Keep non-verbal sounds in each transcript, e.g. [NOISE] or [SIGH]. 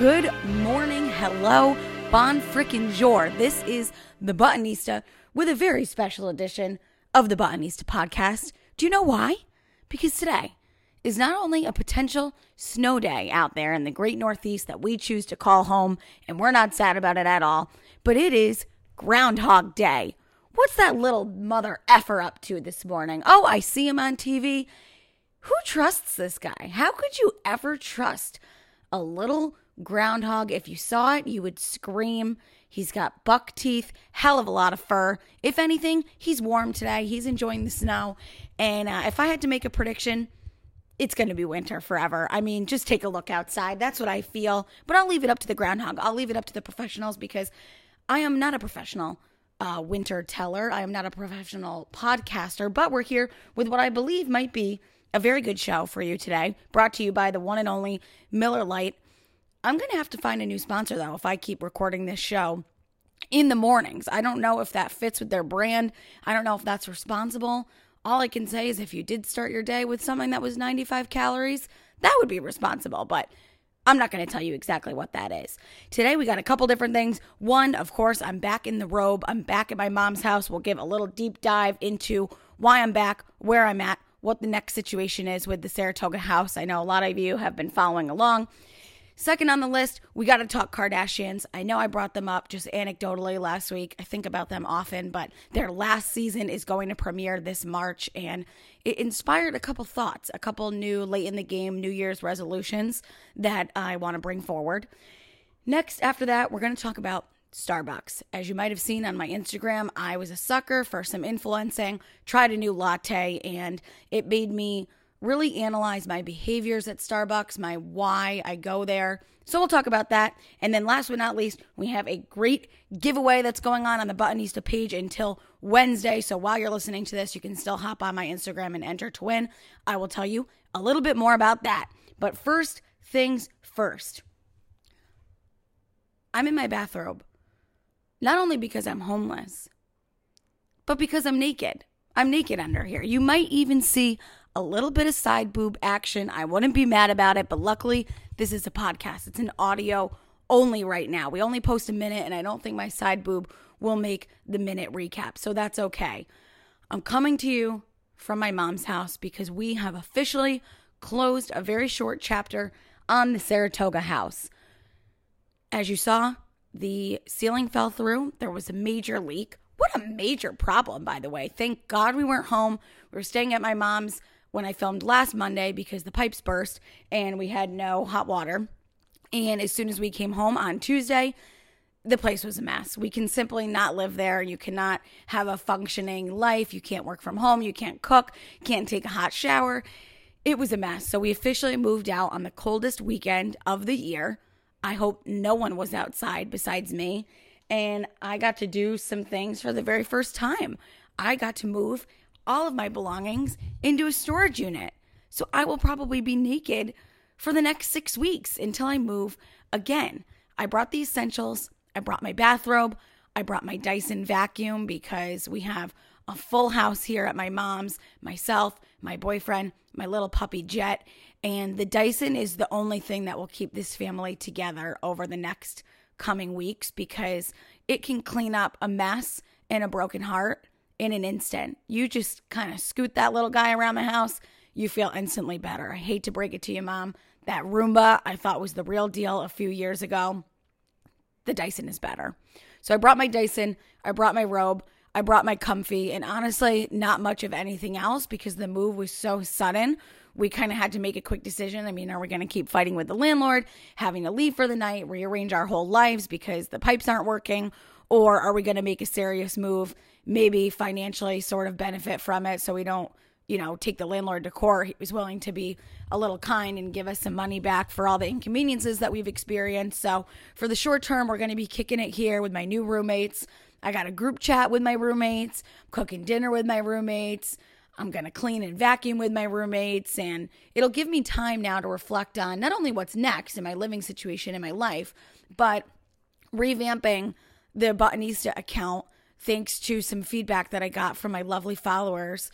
Good morning, hello, bon frickin' jour. This is the Buttonista with a very special edition of the Buttonista podcast. Do you know why? Because today is not only a potential snow day out there in the great Northeast that we choose to call home, and we're not sad about it at all, but it is Groundhog Day. What's that little mother effer up to this morning? Oh, I see him on TV. Who trusts this guy? How could you ever trust a little groundhog? If you saw it, you would scream. He's got buck teeth, hell of a lot of fur. If anything, he's warm today. He's enjoying the snow. And uh, if I had to make a prediction, it's going to be winter forever. I mean, just take a look outside. That's what I feel. But I'll leave it up to the groundhog. I'll leave it up to the professionals because I am not a professional uh, winter teller. I am not a professional podcaster, but we're here with what I believe might be a very good show for you today, brought to you by the one and only Miller Lite. I'm going to have to find a new sponsor though if I keep recording this show in the mornings. I don't know if that fits with their brand. I don't know if that's responsible. All I can say is if you did start your day with something that was 95 calories, that would be responsible, but I'm not going to tell you exactly what that is. Today, we got a couple different things. One, of course, I'm back in the robe. I'm back at my mom's house. We'll give a little deep dive into why I'm back, where I'm at, what the next situation is with the Saratoga house. I know a lot of you have been following along. Second on the list, we got to talk Kardashians. I know I brought them up just anecdotally last week. I think about them often, but their last season is going to premiere this March and it inspired a couple thoughts, a couple new late in the game New Year's resolutions that I want to bring forward. Next, after that, we're going to talk about Starbucks. As you might have seen on my Instagram, I was a sucker for some influencing, tried a new latte, and it made me really analyze my behaviors at Starbucks, my why I go there. So we'll talk about that. And then last but not least, we have a great giveaway that's going on on the Buttonista page until Wednesday. So while you're listening to this, you can still hop on my Instagram and enter to win. I will tell you a little bit more about that. But first things first. I'm in my bathrobe. Not only because I'm homeless, but because I'm naked. I'm naked under here. You might even see a little bit of side boob action. I wouldn't be mad about it, but luckily, this is a podcast. It's an audio only right now. We only post a minute, and I don't think my side boob will make the minute recap. So that's okay. I'm coming to you from my mom's house because we have officially closed a very short chapter on the Saratoga house. As you saw, the ceiling fell through. There was a major leak. What a major problem, by the way. Thank God we weren't home. We were staying at my mom's when I filmed last Monday because the pipes burst and we had no hot water. And as soon as we came home on Tuesday, the place was a mess. We can simply not live there. You cannot have a functioning life. You can't work from home. You can't cook. Can't take a hot shower. It was a mess. So we officially moved out on the coldest weekend of the year. I hope no one was outside besides me. And I got to do some things for the very first time. I got to move all of my belongings into a storage unit. So I will probably be naked for the next six weeks until I move again. I brought the essentials, I brought my bathrobe, I brought my Dyson vacuum because we have a full house here at my mom's, myself, my boyfriend, my little puppy Jet. And the Dyson is the only thing that will keep this family together over the next coming weeks because it can clean up a mess and a broken heart in an instant. You just kind of scoot that little guy around the house, you feel instantly better. I hate to break it to you, mom. That Roomba I thought was the real deal a few years ago. The Dyson is better. So I brought my Dyson, I brought my robe, I brought my comfy, and honestly, not much of anything else because the move was so sudden. We kind of had to make a quick decision. I mean, are we going to keep fighting with the landlord, having to leave for the night, rearrange our whole lives because the pipes aren't working? Or are we going to make a serious move maybe financially sort of benefit from it. So we don't you know take the landlord to court. He was willing to be a little kind and give us some money back for all the inconveniences that we've experienced. So for the short term we're going to be kicking it here with my new roommates. I got a group chat with my roommates cooking dinner with my roommates. I'm going to clean and vacuum with my roommates. And it'll give me time now to reflect on not only what's next in my living situation in my life but revamping the Buttonista account thanks to some feedback that I got from my lovely followers.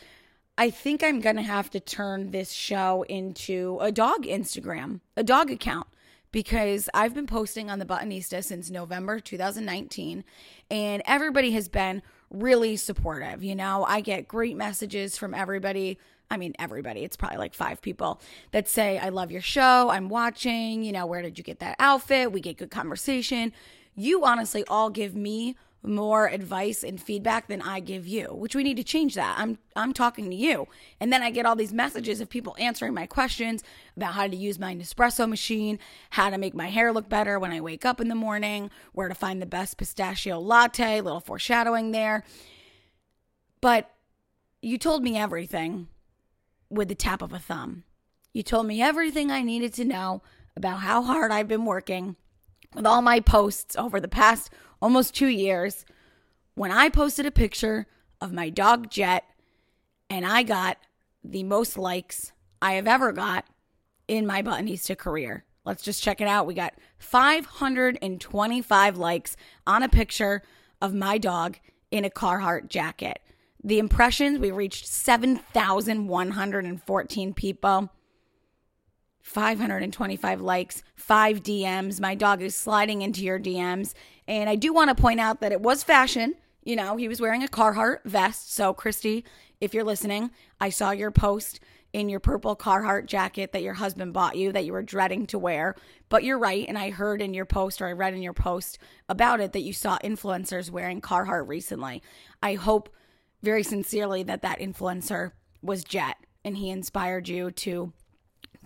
I think I'm going to have to turn this show into a dog Instagram, a dog account, because I've been posting on the Buttonista since November 2019 and everybody has been really supportive. You know, I get great messages from everybody. I mean, everybody, it's probably like five people that say, I love your show. I'm watching. You know, where did you get that outfit? We get good conversation. You honestly all give me more advice and feedback than I give you, which we need to change that. I'm I'm talking to you. And then I get all these messages of people answering my questions about how to use my Nespresso machine, how to make my hair look better when I wake up in the morning, where to find the best pistachio latte, little foreshadowing there. But you told me everything with the tap of a thumb. You told me everything I needed to know about how hard I've been working with all my posts over the past almost two years when I posted a picture of my dog Jet and I got the most likes I have ever got in my Buttonista career. Let's just check it out. We got 525 likes on a picture of my dog in a Carhartt jacket. The impressions, we reached 7,114 people. 525 likes, five DMs. My dog is sliding into your DMs. And I do want to point out that it was fashion. You know, he was wearing a Carhartt vest. So, Christy, if you're listening, I saw your post in your purple Carhartt jacket that your husband bought you that you were dreading to wear. But you're right. And I heard in your post or I read in your post about it that you saw influencers wearing Carhartt recently. I hope very sincerely that that influencer was Jet and he inspired you to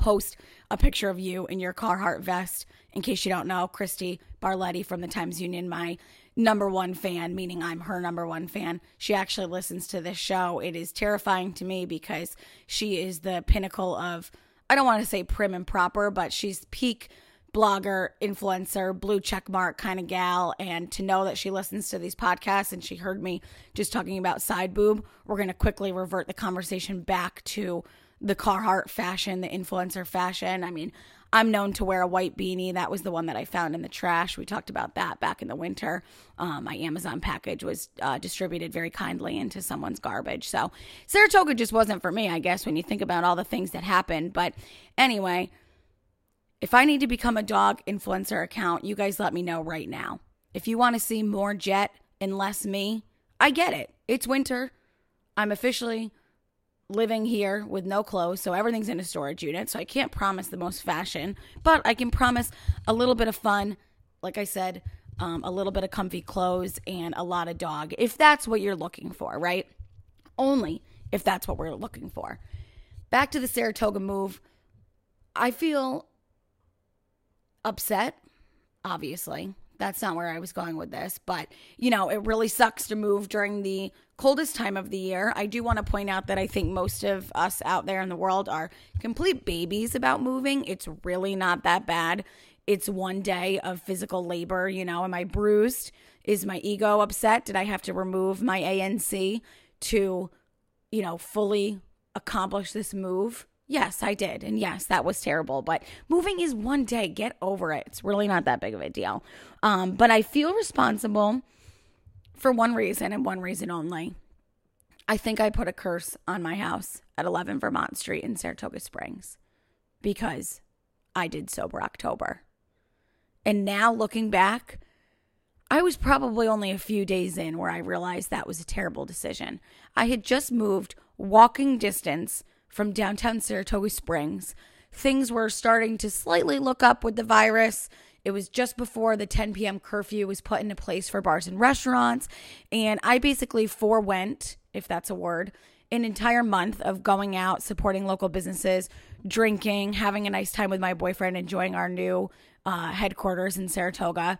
post a picture of you in your Carhartt vest. In case you don't know, Christy Barletti from the Times Union, my number one fan, meaning I'm her number one fan. She actually listens to this show. It is terrifying to me because she is the pinnacle of, I don't want to say prim and proper, but she's peak blogger, influencer, blue check mark kind of gal. And to know that she listens to these podcasts and she heard me just talking about side boob, we're going to quickly revert the conversation back to the Carhartt fashion, the influencer fashion. I mean, I'm known to wear a white beanie. That was the one that I found in the trash. We talked about that back in the winter. Um, my Amazon package was uh, distributed very kindly into someone's garbage. So Saratoga just wasn't for me, I guess, when you think about all the things that happened. But anyway, if I need to become a dog influencer account, you guys let me know right now. If you want to see more Jet and less me, I get it. It's winter. I'm officially living here with no clothes, so everything's in a storage unit. So I can't promise the most fashion, but I can promise a little bit of fun. Like I said, um, a little bit of comfy clothes and a lot of dog, if that's what you're looking for, right? Only if that's what we're looking for. Back to the Saratoga move. I feel upset, obviously that's not where I was going with this, but you know, it really sucks to move during the coldest time of the year. I do want to point out that I think most of us out there in the world are complete babies about moving. It's really not that bad. It's one day of physical labor, you know. Am I bruised? Is my ego upset? Did I have to remove my ANC to, you know, fully accomplish this move? Yes, I did. And yes, that was terrible. But moving is one day. Get over it. It's really not that big of a deal. Um, but I feel responsible for one reason and one reason only. I think I put a curse on my house at 11 Vermont Street in Saratoga Springs because I did Sober October. And now looking back, I was probably only a few days in where I realized that was a terrible decision. I had just moved walking distance from downtown Saratoga Springs. Things were starting to slightly look up with the virus. It was just before the 10 p.m. curfew was put into place for bars and restaurants. And I basically forewent, if that's a word, an entire month of going out, supporting local businesses, drinking, having a nice time with my boyfriend, enjoying our new uh, headquarters in Saratoga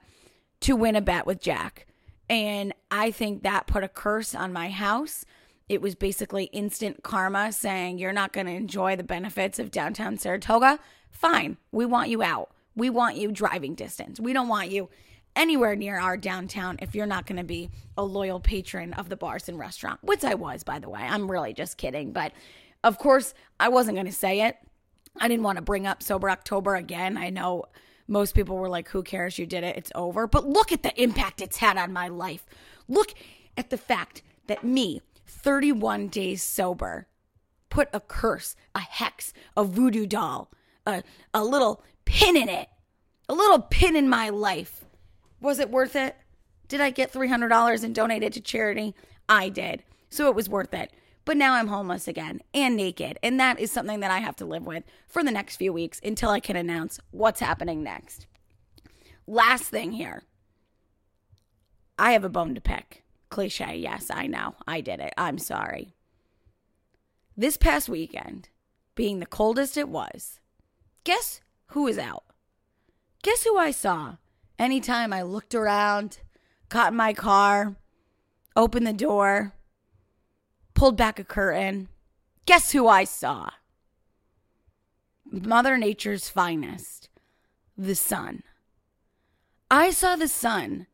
to win a bet with Jack. And I think that put a curse on my house it was basically instant karma saying you're not going to enjoy the benefits of downtown Saratoga. Fine, we want you out. We want you driving distance. We don't want you anywhere near our downtown if you're not going to be a loyal patron of the bars and restaurant, which I was, by the way. I'm really just kidding. But of course, I wasn't going to say it. I didn't want to bring up Sober October again. I know most people were like, who cares? You did it. It's over. But look at the impact it's had on my life. Look at the fact that me, 31 days sober, put a curse, a hex, a voodoo doll, a, a little pin in it a little pin in my life. Was it worth it? Did I get $300 and donate it to charity? I did. So it was worth it. But now I'm homeless again and naked. And that is something that I have to live with for the next few weeks until I can announce what's happening next. Last thing here I have a bone to pick. Cliche, yes, I know. I did it. I'm sorry. This past weekend, being the coldest it was, guess who was out? Guess who I saw anytime I looked around, got in my car, opened the door, pulled back a curtain? Guess who I saw? Mother Nature's finest, the sun. I saw the sun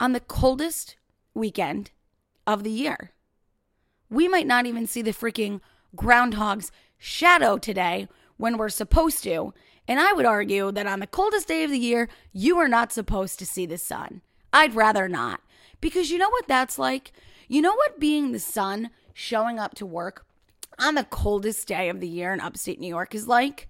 on the coldest weekend of the year. We might not even see the freaking groundhog's shadow today when we're supposed to. And I would argue that on the coldest day of the year, you are not supposed to see the sun. I'd rather not. Because you know what that's like? You know what being the sun showing up to work on the coldest day of the year in upstate New York is like?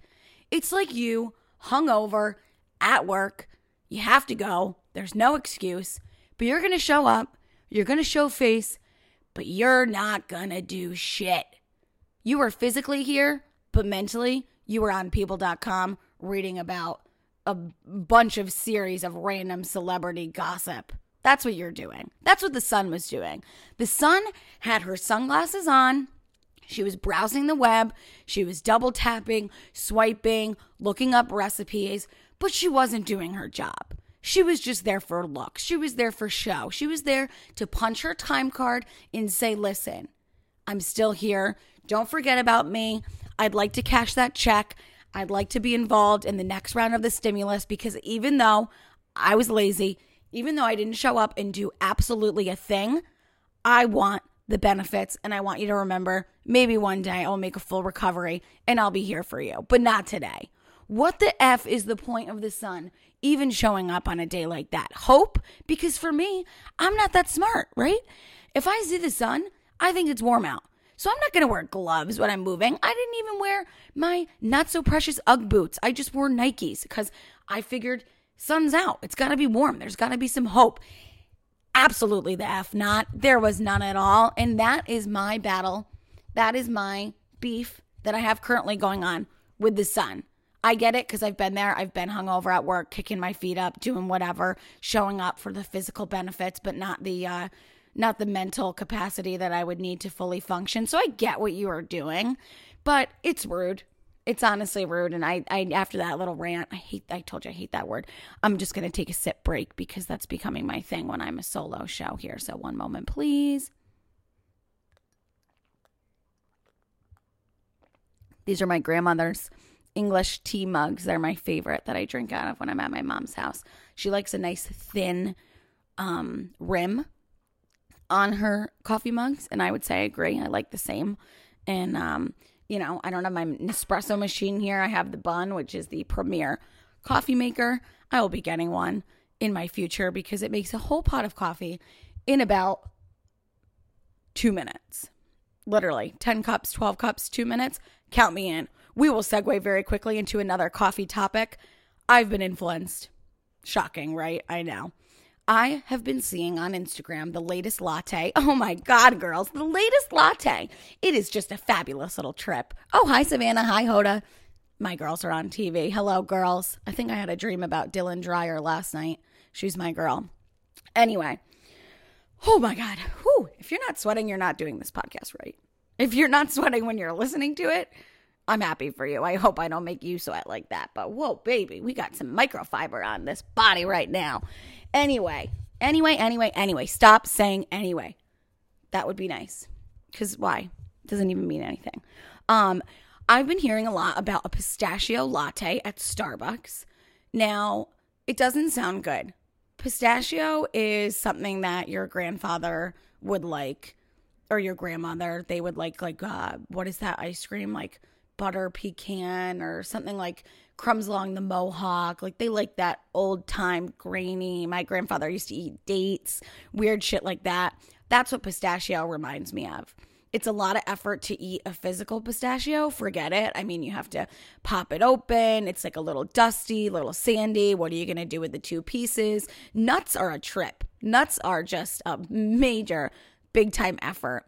It's like you hungover at work you have to go. There's no excuse. But you're going to show up. You're going to show face, but you're not going to do shit. You were physically here, but mentally, you were on people.com reading about a bunch of series of random celebrity gossip. That's what you're doing. That's what the sun was doing. The sun had her sunglasses on. She was browsing the web. She was double tapping, swiping, looking up recipes, but she wasn't doing her job. She was just there for looks. She was there for show. She was there to punch her time card and say, listen, I'm still here. Don't forget about me. I'd like to cash that check. I'd like to be involved in the next round of the stimulus because even though I was lazy, even though I didn't show up and do absolutely a thing, I want the benefits and I want you to remember maybe one day I'll make a full recovery and I'll be here for you, but not today. What the F is the point of the sun even showing up on a day like that? Hope? Because for me, I'm not that smart, right? If I see the sun, I think it's warm out. So I'm not going to wear gloves when I'm moving. I didn't even wear my not so precious Ugg boots. I just wore Nikes because I figured sun's out. It's got to be warm. There's got to be some hope. Absolutely the F not. There was none at all. And that is my battle. That is my beef that I have currently going on with the sun. I get it because I've been there. I've been hungover at work, kicking my feet up, doing whatever, showing up for the physical benefits, but not the uh, not the mental capacity that I would need to fully function. So I get what you are doing, but it's rude. It's honestly rude. And I, I after that little rant, I hate. I told you I hate that word. I'm just gonna take a sip break because that's becoming my thing when I'm a solo show here. So one moment, please. These are my grandmother's English tea mugs. They're my favorite that I drink out of when I'm at my mom's house. She likes a nice thin um, rim on her coffee mugs, and I would say I agree. I like the same. And um, you know, I don't have my Nespresso machine here. I have the Bunn, which is the premier coffee maker. I will be getting one in my future because it makes a whole pot of coffee in about two minutes. Literally, 10 cups, 12 cups, two minutes. Count me in we will segue very quickly into another coffee topic. I've been influenced. Shocking, right? I know. I have been seeing on Instagram the latest latte. [LAUGHS] Oh my God, girls, the latest latte. It is just a fabulous little trip. Oh, hi, Savannah. Hi, Hoda. My girls are on TV. Hello, girls. I think I had a dream about Dylan Dreyer last night. She's my girl. Anyway, oh my God. Whew. If you're not sweating, you're not doing this podcast right. If you're not [LAUGHS] sweating when you're listening to it, I'm happy for you. I hope I don't make you sweat like that. But whoa, baby, we got some microfiber on this body right now. Anyway, anyway, anyway, anyway, stop saying anyway. That would be nice. Because why? Doesn't even mean anything. Um, I've been hearing a lot about a pistachio latte at Starbucks. Now, it doesn't sound good. Pistachio is something that your grandfather would like, or your grandmother. They would like, like, uh, what is that ice cream? Like butter pecan or something like crumbs along the mohawk. Like they like that old time grainy. My grandfather used to eat dates, weird shit like that. That's what pistachio reminds me of. It's a lot of effort to eat a physical pistachio. Forget it. I mean, you have to pop it open. It's like a little dusty, little sandy. What are you going to do with the two pieces? Nuts are a trip. Nuts are just a major, big time effort.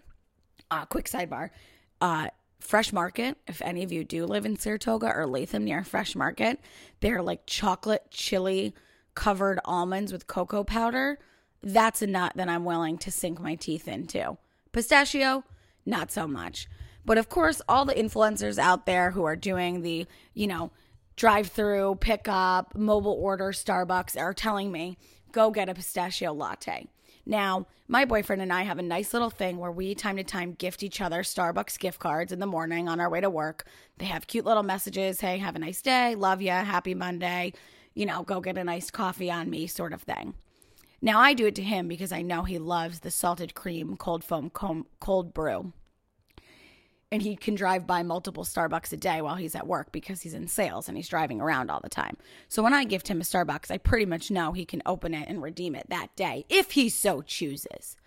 Uh, quick sidebar. Uh, Fresh Market, if any of you do live in Saratoga or Latham near Fresh Market, they're like chocolate chili covered almonds with cocoa powder. That's a nut that I'm willing to sink my teeth into. Pistachio, not so much. But of course, all the influencers out there who are doing the, you know, drive through, pick up, mobile order Starbucks are telling me, go get a pistachio latte. Now, my boyfriend and I have a nice little thing where we time to time gift each other Starbucks gift cards in the morning on our way to work. They have cute little messages hey, have a nice day, love ya, happy Monday, you know, go get a nice coffee on me, sort of thing. Now, I do it to him because I know he loves the salted cream cold foam cold brew and he can drive by multiple Starbucks a day while he's at work because he's in sales and he's driving around all the time. So when I gift him a Starbucks, I pretty much know he can open it and redeem it that day if he so chooses.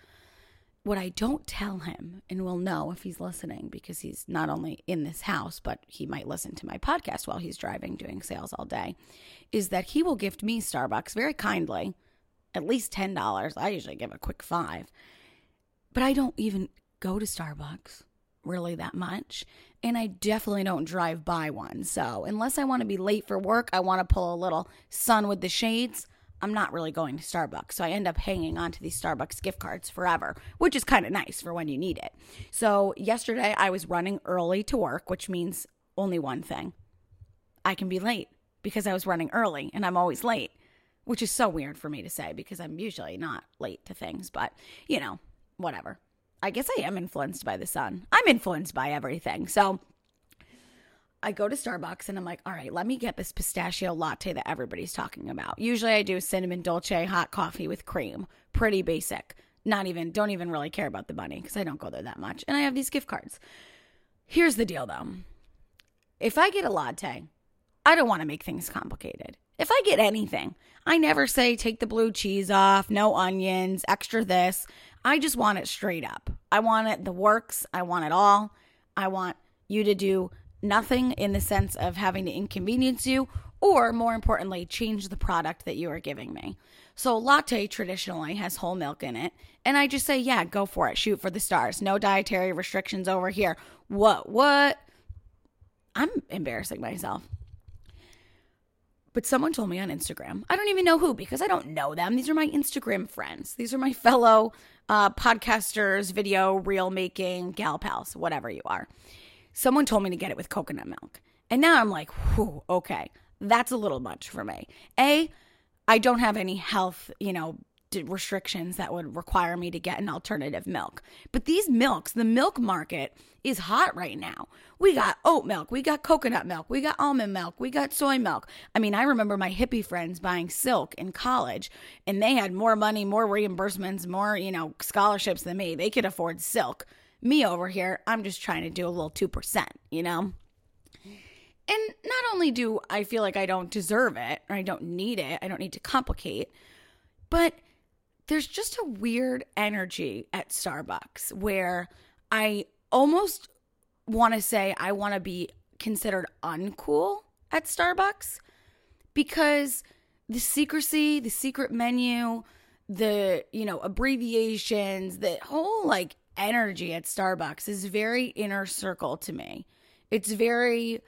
What I don't tell him, and we'll know if he's listening because he's not only in this house, but he might listen to my podcast while he's driving doing sales all day, is that he will gift me Starbucks very kindly, at least $10. I usually give a quick five. But I don't even go to Starbucks really that much. And I definitely don't drive by one. So, unless I want to be late for work, I want to pull a little sun with the shades. I'm not really going to Starbucks. So I end up hanging on to these Starbucks gift cards forever, which is kind of nice for when you need it. So yesterday I was running early to work, which means only one thing I can be late because I was running early and I'm always late, which is so weird for me to say because I'm usually not late to things, but you know, whatever. I guess I am influenced by the sun. I'm influenced by everything. So I go to Starbucks and I'm like, all right, let me get this pistachio latte that everybody's talking about. Usually I do cinnamon dolce hot coffee with cream. Pretty basic. Not even, don't even really care about the money because I don't go there that much. And I have these gift cards. Here's the deal though if I get a latte, I don't want to make things complicated. If I get anything, I never say take the blue cheese off, no onions, extra this. I just want it straight up. I want it the works. I want it all. I want you to do nothing in the sense of having to inconvenience you or more importantly change the product that you are giving me. So latte traditionally has whole milk in it and I just say yeah, go for it. Shoot for the stars. No dietary restrictions over here. What what? I'm embarrassing myself. But someone told me on Instagram. I don't even know who because I don't know them. These are my Instagram friends. These are my fellow uh, podcasters, video, reel making, gal pals, whatever you are. Someone told me to get it with coconut milk. And now I'm like, whew, okay, that's a little much for me. A, I don't have any health, you know, restrictions that would require me to get an alternative milk. But these milks, the milk market is hot right now. We got oat milk, we got coconut milk, we got almond milk, we got soy milk. I mean, I remember my hippie friends buying silk in college and they had more money, more reimbursements, more, you know, scholarships than me. They could afford silk. Me over here, I'm just trying to do a little 2%, you know? And not only do I feel like I don't deserve it or I don't need it, I don't need to complicate, but there's just a weird energy at Starbucks where I almost want to say I want to be considered uncool at Starbucks because the secrecy, the secret menu, the, you know, abbreviations, the whole like energy at Starbucks is very inner circle to me. It's very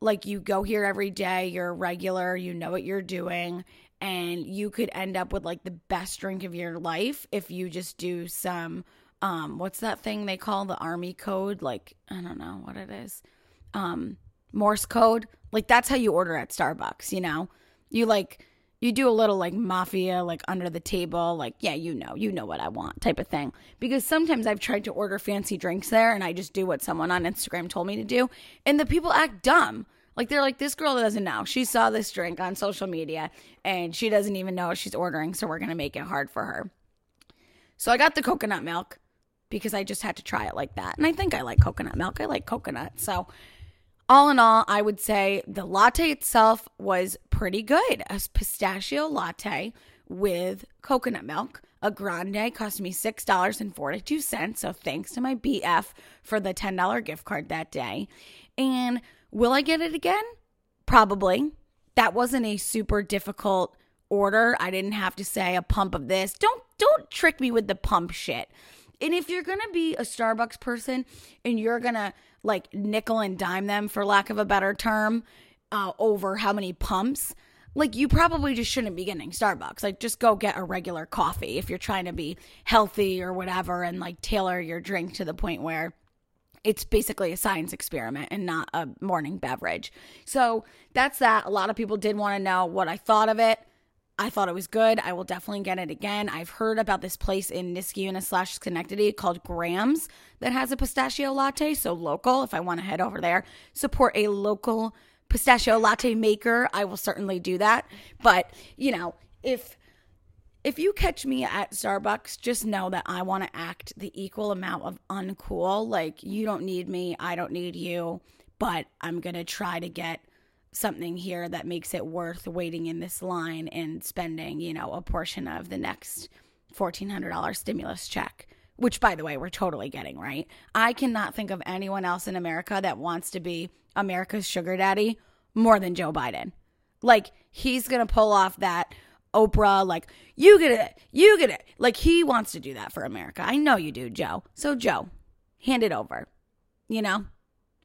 like you go here every day, you're regular, you know what you're doing, and you could end up with like the best drink of your life if you just do some um what's that thing they call the army code? Like i don't know what it is. Um morse code? Like that's how you order at starbucks you know? You like you do a little like mafia like under the table like yeah you know you know what i want type of thing. Because sometimes i've tried to order fancy drinks there and i just do what someone on instagram told me to do and the people act dumb like they're like, this girl doesn't know. She saw this drink on social media and she doesn't even know what she's ordering, so we're gonna make it hard for her. So I got the coconut milk because I just had to try it like that. And I think I like coconut milk. I like coconut. So all in all, I would say the latte itself was pretty good. A pistachio latte with coconut milk. A grande cost me $6.42. So thanks to my BF for the $10 gift card that day. And will I get it again? Probably. That wasn't a super difficult order. I didn't have to say a pump of this. Don't don't trick me with the pump shit. And if you're going to be a Starbucks person and you're going to like nickel and dime them for lack of a better term uh, over how many pumps, like you probably just shouldn't be getting Starbucks. Like just go get a regular coffee if you're trying to be healthy or whatever and like tailor your drink to the point where it's basically a science experiment and not a morning beverage. So that's that. A lot of people did want to know what I thought of it. I thought it was good. I will definitely get it again. I've heard about this place in Niskayuna slash Schenectady called Grams that has a pistachio latte. So local, if I want to head over there, support a local pistachio latte maker, I will certainly do that. But, you know, if if you catch me at Starbucks, just know that I want to act the equal amount of uncool. Like, you don't need me, I don't need you, but I'm going to try to get something here that makes it worth waiting in this line and spending, you know, a portion of the next $1,400 stimulus check, which, by the way, we're totally getting, right? I cannot think of anyone else in America that wants to be America's sugar daddy more than Joe Biden. Like, he's going to pull off that Oprah, like, you get it, you get it. Like, he wants to do that for America. I know you do, Joe. So, Joe, hand it over. You know,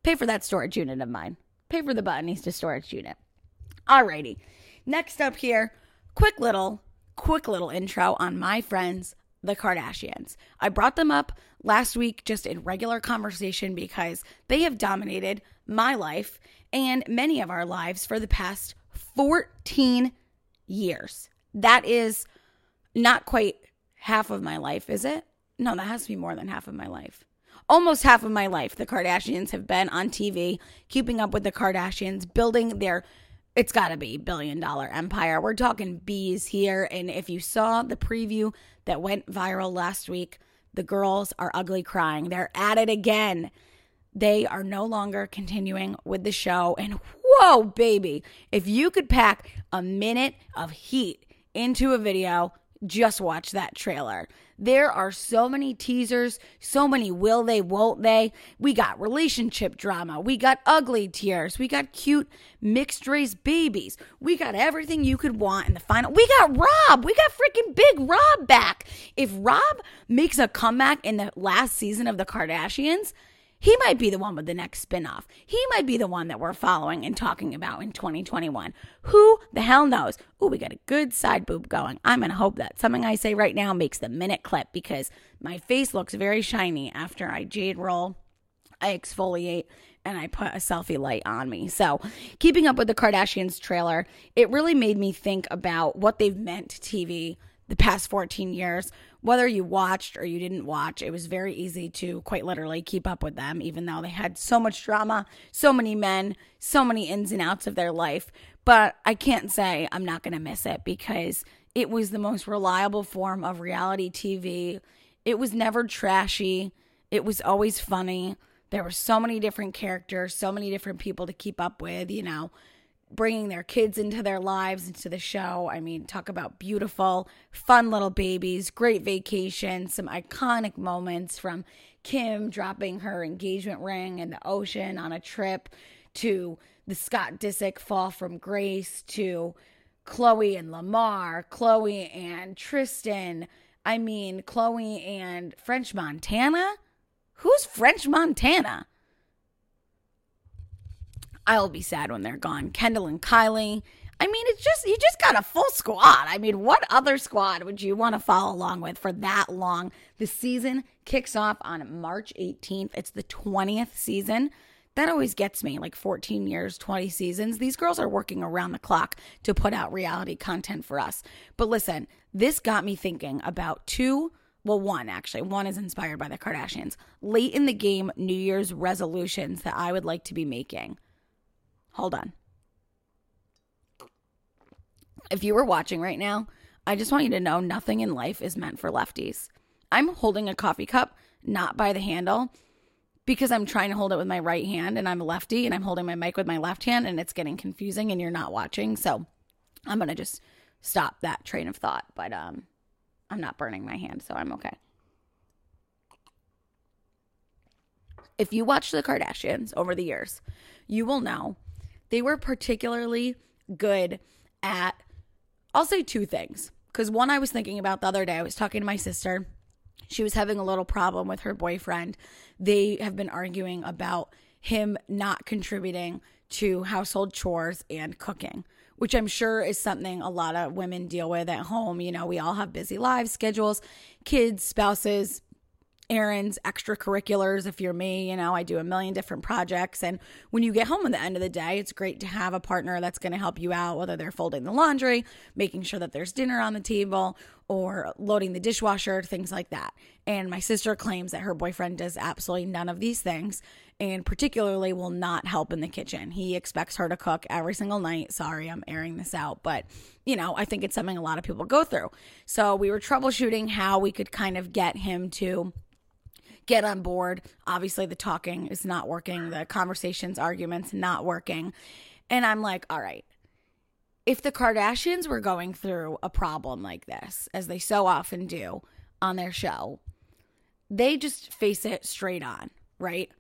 pay for that storage unit of mine. Pay for the Buttonista storage unit. Alrighty. Next up here, quick little, quick little intro on my friends, the Kardashians. I brought them up last week just in regular conversation because they have dominated my life and many of our lives for the past 14 years. That is not quite half of my life, is it? No, that has to be more than half of my life. Almost half of my life, the Kardashians have been on TV, keeping up with the Kardashians, building their it's got to be billion dollar empire. We're talking bees here. And if you saw the preview that went viral last week, the girls are ugly crying. They're at it again. They are no longer continuing with the show. And whoa, baby, if you could pack a minute of heat into a video, just watch that trailer. There are so many teasers, so many will they, won't they. We got relationship drama, we got ugly tears, we got cute mixed race babies, we got everything you could want in the final. We got Rob, we got freaking big Rob back. If Rob makes a comeback in the last season of The Kardashians, he might be the one with the next spinoff. He might be the one that we're following and talking about in 2021. Who the hell knows? Ooh, we got a good side boob going. I'm going to hope that something I say right now makes the minute clip because my face looks very shiny after I jade roll, I exfoliate, and I put a selfie light on me. So, keeping up with the Kardashians trailer, it really made me think about what they've meant to TV the past 14 years, whether you watched or you didn't watch, it was very easy to quite literally keep up with them, even though they had so much drama, so many men, so many ins and outs of their life. But I can't say I'm not going to miss it because it was the most reliable form of reality TV. It was never trashy, it was always funny. There were so many different characters, so many different people to keep up with, you know bringing their kids into their lives into the show. I mean, talk about beautiful, fun little babies, great vacation, some iconic moments from Kim dropping her engagement ring in the ocean on a trip to the Scott Disick fall from grace to Khloe and Lamar, Khloe and Tristan. I mean, Khloe and French Montana? Who's French Montana? I'll be sad when they're gone. Kendall and Kylie. I mean, it's just, you just got a full squad. I mean, what other squad would you want to follow along with for that long? The season kicks off on March 18th. It's the 20th season. That always gets me like 14 years, 20 seasons. These girls are working around the clock to put out reality content for us. But listen, this got me thinking about two well, one actually, one is inspired by the Kardashians. Late in the game, New Year's resolutions that I would like to be making. Hold on. If you were watching right now, I just want you to know nothing in life is meant for lefties. I'm holding a coffee cup, not by the handle, because I'm trying to hold it with my right hand and I'm a lefty and I'm holding my mic with my left hand and it's getting confusing and you're not watching. So I'm going to just stop that train of thought. But um I'm not burning my hand, so I'm okay. If you watch the Kardashians over the years, you will know they were particularly good at, I'll say two things. Because one, I was thinking about the other day, I was talking to my sister. She was having a little problem with her boyfriend. They have been arguing about him not contributing to household chores and cooking, which I'm sure is something a lot of women deal with at home. You know, we all have busy lives, schedules, kids, spouses, errands, extracurriculars. If you're me, you know, I do a million different projects. And when you get home at the end of the day, it's great to have a partner that's going to help you out, whether they're folding the laundry, making sure that there's dinner on the table, or loading the dishwasher, things like that. And my sister claims that her boyfriend does absolutely none of these things and particularly will not help in the kitchen. He expects her to cook every single night. Sorry, I'm airing this out, but you know, I think it's something a lot of people go through. So we were troubleshooting how we could kind of get him to get on board. Obviously, the talking is not working, the conversations, arguments not working. And I'm like, all right, if the Kardashians were going through a problem like this, as they so often do on their show, they just face it straight on, right?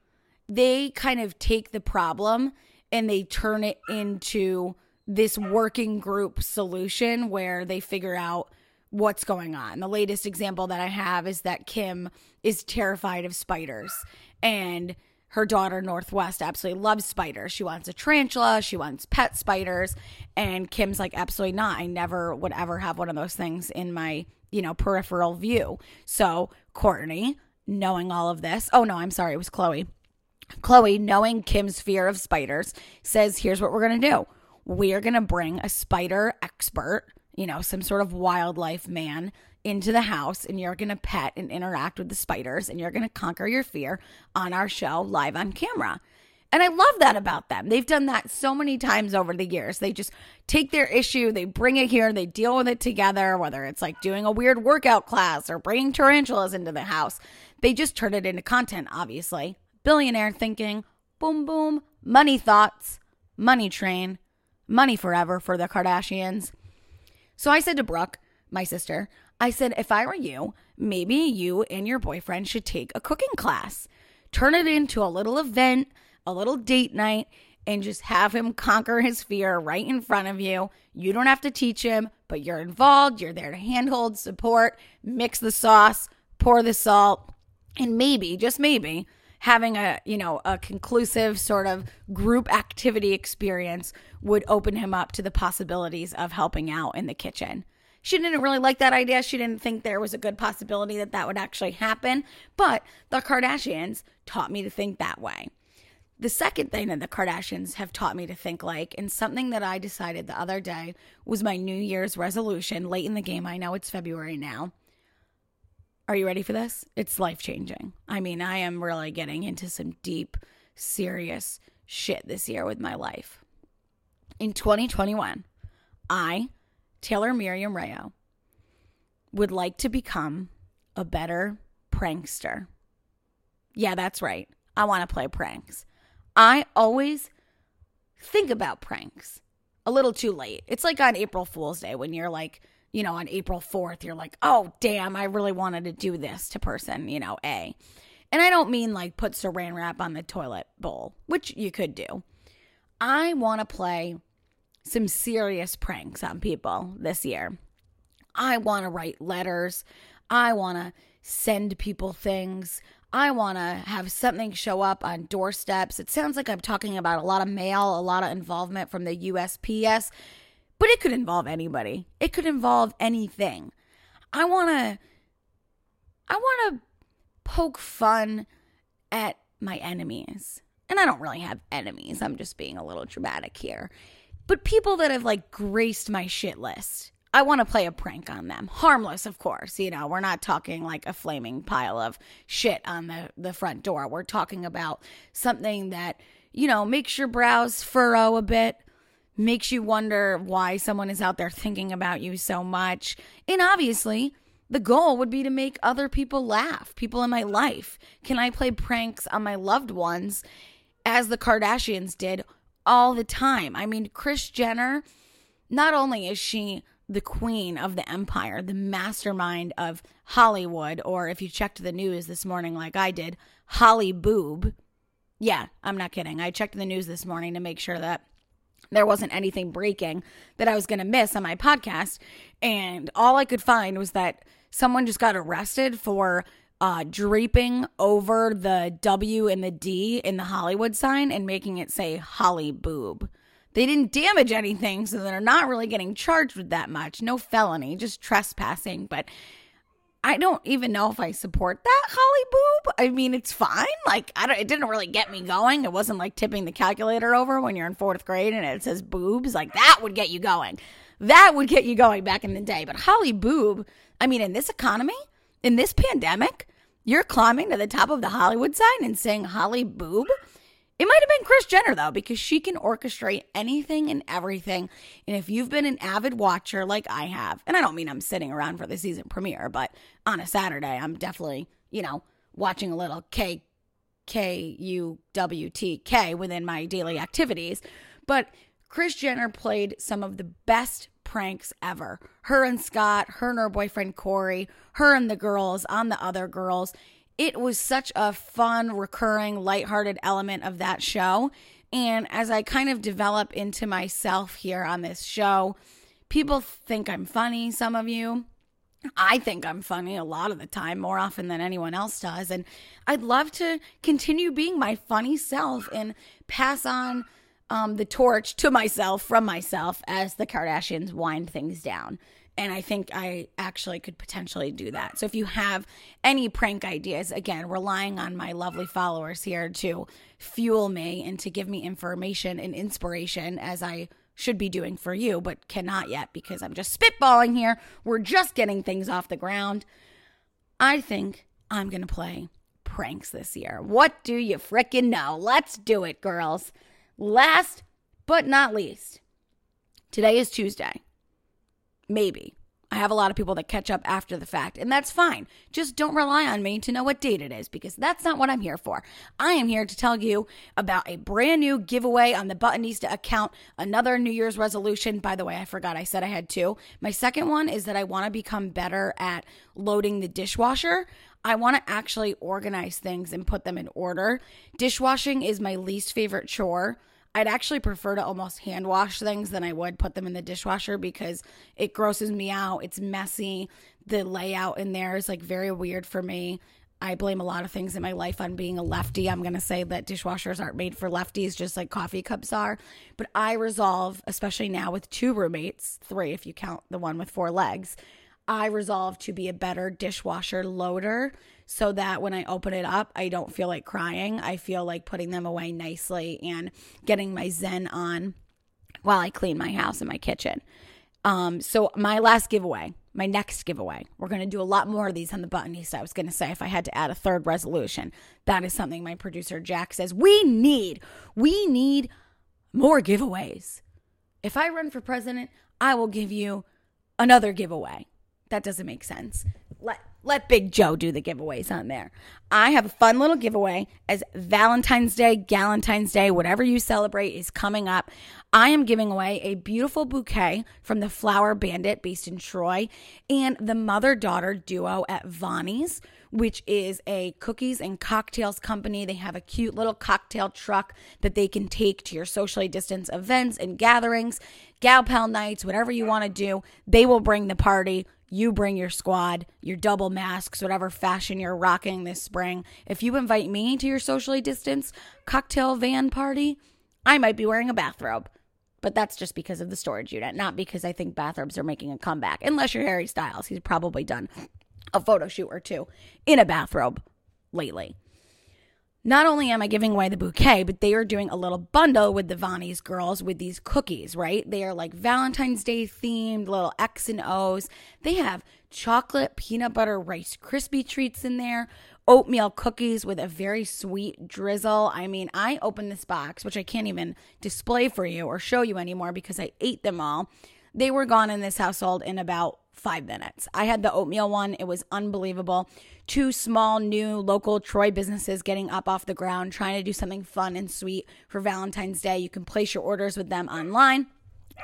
They kind of take the problem and they turn it into this working group solution where they figure out what's going on. The latest example that I have is that Kim is terrified of spiders and her daughter North West absolutely loves spiders. She wants a tarantula, she wants pet spiders, and Kim's like absolutely not. I never would ever have one of those things in my, you know, peripheral view. So, Kourtney, knowing all of this, oh no, I'm sorry, it was Khloe. Khloe, knowing Kim's fear of spiders, says, "Here's what we're going to do. We are going to bring a spider expert you know, some sort of wildlife man into the house and you're going to pet and interact with the spiders and you're going to conquer your fear on our show live on camera. And I love that about them. They've done that so many times over the years. They just take their issue, they bring it here, they deal with it together, whether it's like doing a weird workout class or bringing tarantulas into the house. They just turn it into content, obviously. Billionaire thinking, boom, boom, money thoughts, money train, money forever for the Kardashians. So I said to Brooke, my sister, I said, if I were you, maybe you and your boyfriend should take a cooking class. Turn it into a little event, a little date night, and just have him conquer his fear right in front of you. You don't have to teach him, but you're involved. You're there to handhold, support, mix the sauce, pour the salt, and maybe, just maybe, having a you know a conclusive sort of group activity experience would open him up to the possibilities of helping out in the kitchen she didn't really like that idea she didn't think there was a good possibility that that would actually happen but the kardashians taught me to think that way the second thing that the Kardashians have taught me to think like, and something that I decided the other day was my New Year's resolution late in the game. I know it's February now are you ready for this? It's life changing. I mean, I am really getting into some deep, serious shit this year with my life. In 2021, I, Taylor Miriam Rayo, would like to become a better prankster. Yeah, that's right. I want to play pranks. I always think about pranks a little too late. It's like on April Fool's Day when you're like, you know, on April 4th, you're like, oh, damn, I really wanted to do this to person, you know, A. And I don't mean like put saran wrap on the toilet bowl, which you could do. I want to play some serious pranks on people this year. I want to write letters. I want to send people things. I want to have something show up on doorsteps. It sounds like I'm talking about a lot of mail, a lot of involvement from the USPS. But it could involve anybody. It could involve anything. I want to I want to poke fun at my enemies. And I don't really have enemies. I'm just being a little dramatic here. But people that have like graced my shit list. I want to play a prank on them. Harmless, of course. You know, we're not talking like a flaming pile of shit on the, the front door. We're talking about something that, you know, makes your brows furrow a bit, makes you wonder why someone is out there thinking about you so much. And obviously, the goal would be to make other people laugh, people in my life. Can I play pranks on my loved ones as the Kardashians did all the time? I mean, Kris Jenner, not only is she the queen of the empire, the mastermind of Hollywood, or if you checked the news this morning like I did, Holly Boob. Yeah, I'm not kidding. I checked the news this morning to make sure that there wasn't anything breaking that I was going to miss on my podcast. And all I could find was that someone just got arrested for uh, draping over the W and the D in the Hollywood sign and making it say Holly Boob. They didn't damage anything, so they're not really getting charged with that much. No felony, just trespassing. But I don't even know if I support that Holly Boob. I mean, it's fine. Like, I don't. It didn't really get me going. It wasn't like tipping the calculator over when you're in fourth grade and it says boobs. Like that would get you going. That would get you going back in the day. But Holly Boob. I mean, in this economy, in this pandemic, you're climbing to the top of the Hollywood sign and saying Holly Boob. It might have been Kris Jenner though, because she can orchestrate anything and everything. And if you've been an avid watcher like I have, and I don't mean I'm sitting around for the season premiere, but on a Saturday, I'm definitely, you know, watching a little K K U W T K within my daily activities. But Kris Jenner played some of the best pranks ever. Her and Scott, her and her boyfriend Corey, her and the girls on the other girls it was such a fun, recurring, lighthearted element of that show. And as I kind of develop into myself here on this show, people think I'm funny, some of you. I think I'm funny a lot of the time, more often than anyone else does. And I'd love to continue being my funny self and pass on um, the torch to myself from myself as the Kardashians wind things down. And I think I actually could potentially do that. So if you have any prank ideas, again, relying on my lovely followers here to fuel me and to give me information and inspiration as I should be doing for you, but cannot yet because I'm just spitballing here. We're just getting things off the ground. I think I'm going to play pranks this year. What do you frickin' know? Let's do it, girls. Last but not least, today is Tuesday. Maybe. I have a lot of people that catch up after the fact, and that's fine. Just don't rely on me to know what date it is because that's not what I'm here for. I am here to tell you about a brand new giveaway on the Buttonista account, another New Year's resolution. By the way, I forgot I said I had two. My second one is that I want to become better at loading the dishwasher. I want to actually organize things and put them in order. Dishwashing is my least favorite chore. I'd actually prefer to almost hand wash things than I would put them in the dishwasher because it grosses me out. It's messy. The layout in there is like very weird for me. I blame a lot of things in my life on being a lefty. I'm going to say that dishwashers aren't made for lefties, just like coffee cups are. But I resolve, especially now with two roommates, three if you count the one with four legs, I resolve to be a better dishwasher loader so that when I open it up, I don't feel like crying. I feel like putting them away nicely and getting my zen on while I clean my house and my kitchen. Um, so my last giveaway, my next giveaway, we're going to do a lot more of these on the buttonista. I was going to say if I had to add a third resolution, that is something my producer Jack says we need. We need more giveaways. If I run for president, I will give you another giveaway. That doesn't make sense. Let let Big Joe do the giveaways on there. I have a fun little giveaway as Valentine's Day, Galentine's Day, whatever you celebrate is coming up. I am giving away a beautiful bouquet from the Flower Bandit based in Troy and the mother daughter duo at Vonnie's, which is a cookies and cocktails company. They have a cute little cocktail truck that they can take to your socially distanced events and gatherings, gal pal nights, whatever you want to do. They will bring the party you bring your squad, your double masks, whatever fashion you're rocking this spring. If you invite me to your socially distanced cocktail van party, I might be wearing a bathrobe. But that's just because of the storage unit, not because I think bathrobes are making a comeback. Unless you're Harry Styles, he's probably done a photo shoot or two in a bathrobe lately. Not only am I giving away the bouquet, but they are doing a little bundle with the Vonnie's girls with these cookies, right? They are like Valentine's Day themed, little X and O's. They have chocolate peanut butter rice crispy treats in there, oatmeal cookies with a very sweet drizzle. I mean, I opened this box, which I can't even display for you or show you anymore because I ate them all. They were gone in this household in about five minutes. I had the oatmeal one, it was unbelievable. Two small, new local Troy businesses getting up off the ground, trying to do something fun and sweet for Valentine's Day. You can place your orders with them online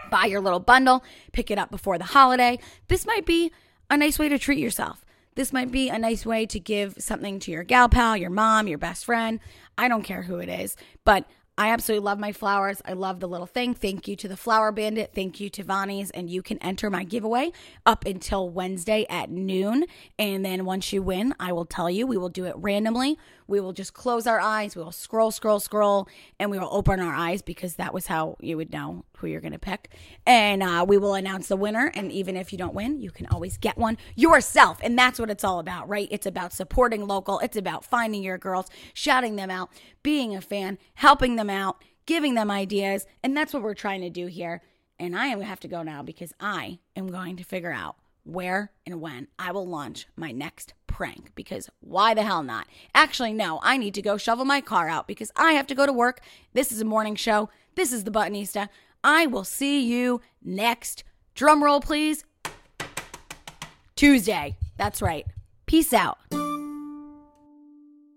Buy your little bundle, pick it up before the holiday. This might be a nice way to treat yourself. This might be a nice way to give something to your gal pal, your mom, your best friend. I don't care who it is, but I absolutely love my flowers. I love the little thing. Thank you to the Flower Bandit. Thank you to Vonnie's. And you can enter my giveaway up until Wednesday at noon. And then once you win, I will tell you. We will do it randomly. We will just close our eyes. We will scroll, scroll, scroll, and we will open our eyes because that was how you would know who you're going to pick. And uh, we will announce the winner. And even if you don't win, you can always get one yourself. And that's what it's all about, right? It's about supporting local. It's about finding your girls, shouting them out, being a fan, helping them out, giving them ideas. And that's what we're trying to do here. And I am going to have to go now because I am going to figure out where and when I will launch my next prank because why the hell not? Actually, no, I need to go shovel my car out because I have to go to work. This is a morning show. This is the Buttonista. I will see you next. Drum roll, please. Tuesday. That's right. Peace out.